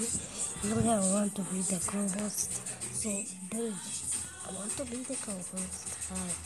Look, I want to be the co-host. So, dude, I want to be the co-host. Hi.